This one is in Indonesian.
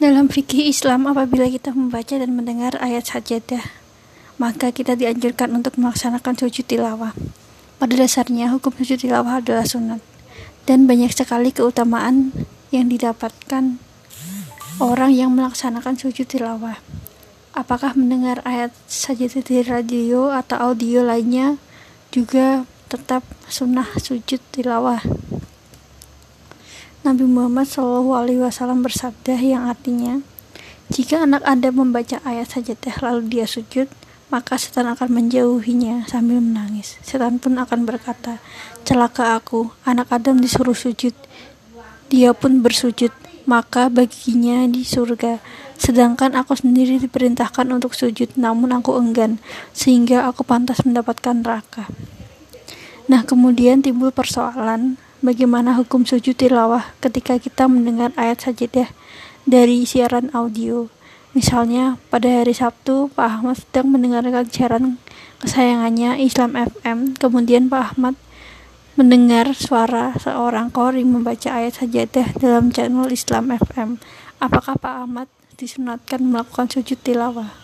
Dalam fikih Islam, apabila kita membaca dan mendengar ayat sajadah, maka kita dianjurkan untuk melaksanakan sujud tilawah. Pada dasarnya, hukum sujud tilawah adalah sunat, dan banyak sekali keutamaan yang didapatkan orang yang melaksanakan sujud tilawah. Apakah mendengar ayat sajadah di radio atau audio lainnya juga tetap sunnah sujud tilawah? Nabi Muhammad Wasallam bersabda yang artinya, jika anak anda membaca ayat sajadah lalu dia sujud, maka setan akan menjauhinya sambil menangis. Setan pun akan berkata, celaka aku, anak Adam disuruh sujud. Dia pun bersujud, maka baginya di surga. Sedangkan aku sendiri diperintahkan untuk sujud, namun aku enggan, sehingga aku pantas mendapatkan neraka. Nah, kemudian timbul persoalan, bagaimana hukum sujud tilawah ketika kita mendengar ayat sajadah dari siaran audio. Misalnya, pada hari Sabtu, Pak Ahmad sedang mendengarkan siaran kesayangannya Islam FM. Kemudian Pak Ahmad mendengar suara seorang kori membaca ayat sajadah dalam channel Islam FM. Apakah Pak Ahmad disunatkan melakukan sujud tilawah?